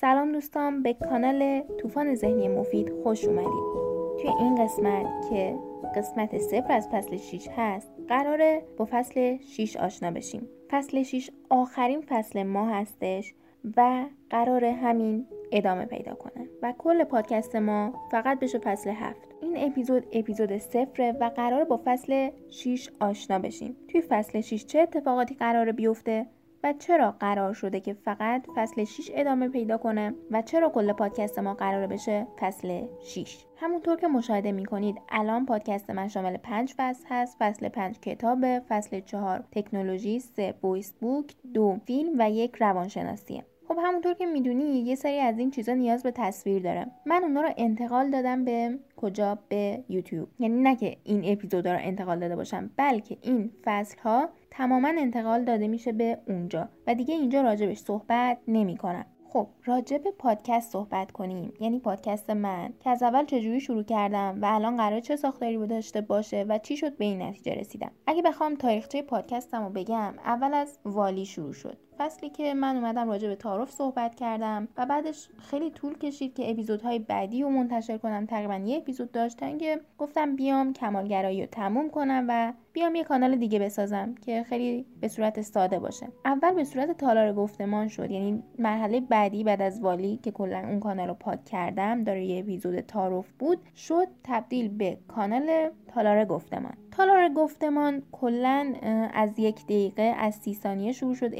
سلام دوستان به کانال طوفان ذهنی مفید خوش اومدید. توی این قسمت که قسمت صفر از فصل 6 هست قراره با فصل 6 آشنا بشیم. فصل 6 آخرین فصل ما هستش و قراره همین ادامه پیدا کنه و کل پادکست ما فقط بشه فصل 7 این اپیزود اپیزود صفره و قرار با فصل 6 آشنا بشیم. توی فصل 6 چه اتفاقاتی قراره بیفته؟ و چرا قرار شده که فقط فصل 6 ادامه پیدا کنه و چرا کل پادکست ما قرار بشه فصل 6 همونطور که مشاهده می‌کنید الان پادکست من شامل 5 فصل هست. فصل 5 کتابه فصل 4 تکنولوژی 3 voice book دو فیلم و یک روانشناسیه. خب همونطور که می‌دونی یه سری از این چیزا نیاز به تصویر داره. من اونا رو انتقال دادم به کجا؟ به یوتیوب. یعنی نه که این اپیزودا رو انتقال داده باشم بلکه این فصل ها تماما انتقال داده میشه به اونجا و دیگه اینجا راجبش صحبت نمی‌کنم. خب راجع به پادکست صحبت کنیم. یعنی پادکست من که از اول چجوری شروع کردم و الان قرار چه ساختاری داشته باشه و چی شد به این نتیجه رسیدم. اگه بخوام تاریخچه پادکستم رو بگم اول از والی شروع شد. فصلی که من اومدم راجع به تعارف صحبت کردم و بعدش خیلی طول کشید که اپیزودهای بعدی رو منتشر کنم. تقریبا یه اپیزود داشتن که گفتم بیام کمالگرایی رو تموم کنم و بیام یه کانال دیگه بسازم که خیلی به صورت ساده باشه. اول به صورت تالار گفتمان شد. یعنی مرحله بعدی بعد از والی که کلا اون کانال رو پاک کردم داره یه اپیزود تعارف بود شد تبدیل به کانال تالار گفتمان. تالار گفتمان کلا از یک دقیقه از سی ثانیه شروع شد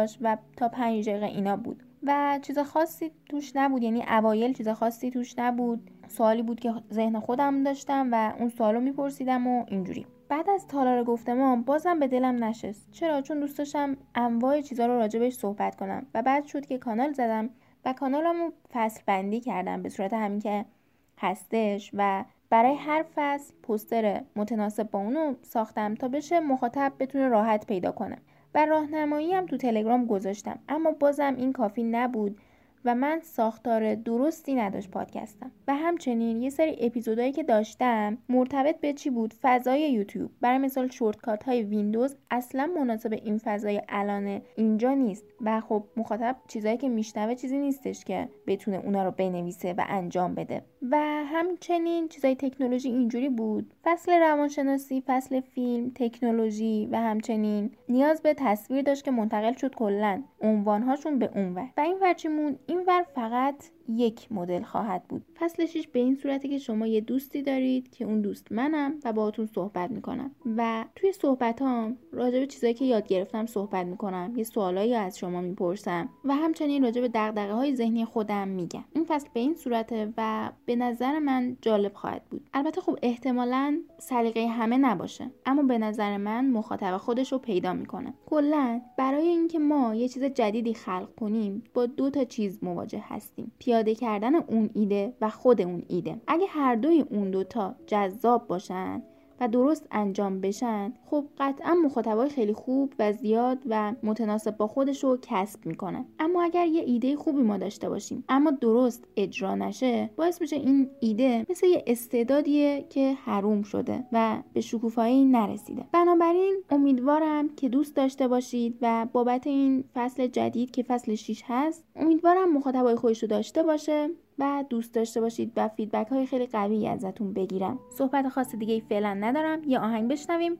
اپیزوداش و تا پنج دقیقه اینا بود. و چیز خاصی توش نبود. یعنی اوایل چیز خاصی توش نبود. سوالی بود که ذهن خودم داشتم و اون سوالو میپرسیدم و اینجوری. بعد از تالار گفتمان بازم به دلم نشست. چرا؟ چون دوست داشتم انواع چیزا رو راجبش صحبت کنم. و بعد شد که کانال زدم و کانالمو فصل بندی کردم به صورت همین که هستش و برای هر فصل پوستر متناسب با اونو ساختم تا بشه مخاطب بتونه راحت پیدا کنه. و راهنمایی هم تو تلگرام گذاشتم اما بازم این کافی نبود. و من ساختار درستی نداشت پادکستم. و همچنین یه سری اپیزودهایی که داشتم مرتبط به چی بود؟ فضای یوتیوب. برای مثال شورتکات های ویندوز اصلا مناسب این فضای الان اینجا نیست. و خب مخاطب چیزایی که میشنوه چیزی نیستش که بتونه اونا رو بنویسه و انجام بده. و همچنین چیزای تکنولوژی اینجوری بود. فصل روانشناسی فصل فیلم تکنولوژی و همچنین نیاز به تصویر داشت که منتقل شد کلا. عنوانهاشون به اونور و این ورچیمون اینور فقط یک مدل خواهد بود. فصل 6 به این صورتی که شما یه دوستی دارید که اون دوست منم و باهاتون صحبت می‌کنم. و توی صحبت هم راجع به چیزایی که یاد گرفتم صحبت می‌کنم. یه سوالایی از شما می‌پرسم. و همچنین راجع به دغدغه های ذهنی خودم میگم. این فصل به این صورته و به نظر من جالب خواهد بود. البته خب احتمالا سلیقه همه نباشه. اما به نظر من مخاطب خودش رو پیدا می‌کنه. کلا برای اینکه ما یه چیز جدیدی خلق کنیم با دو تا چیز مواجه هستیم. کردن اون ایده و خود اون ایده. اگه هر دوی اون دوتا جذاب باشن و درست انجام بشن خب قطعا مخاطبای خیلی خوب و زیاد و متناسب با خودش رو کسب می‌کنه اما اگر یه ایده خوبی ما داشته باشیم اما درست اجرا نشه باعث میشه این ایده مثل یه استعدادیه که حروم شده و به شکوفایی نرسیده. بنابراین امیدوارم که دوست داشته باشید و بابت این فصل جدید که فصل 6 هست امیدوارم مخاطبای خودش رو داشته باشه. و دوست داشته باشید و فیدبک های خیلی قوی ازتون بگیرم. صحبت خاص دیگه فعلا ندارم. یه آهنگ بشنویم.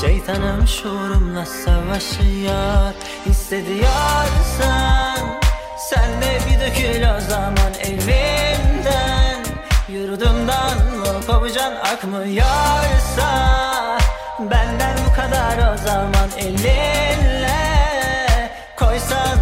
Şeytanım şuurumla savaşıyor. Hissediyorsan Sen de bir dökül o zaman evimden. Yurdumdan mı kopacan akmıyorsa Benden bu kadar o zaman elinle coisas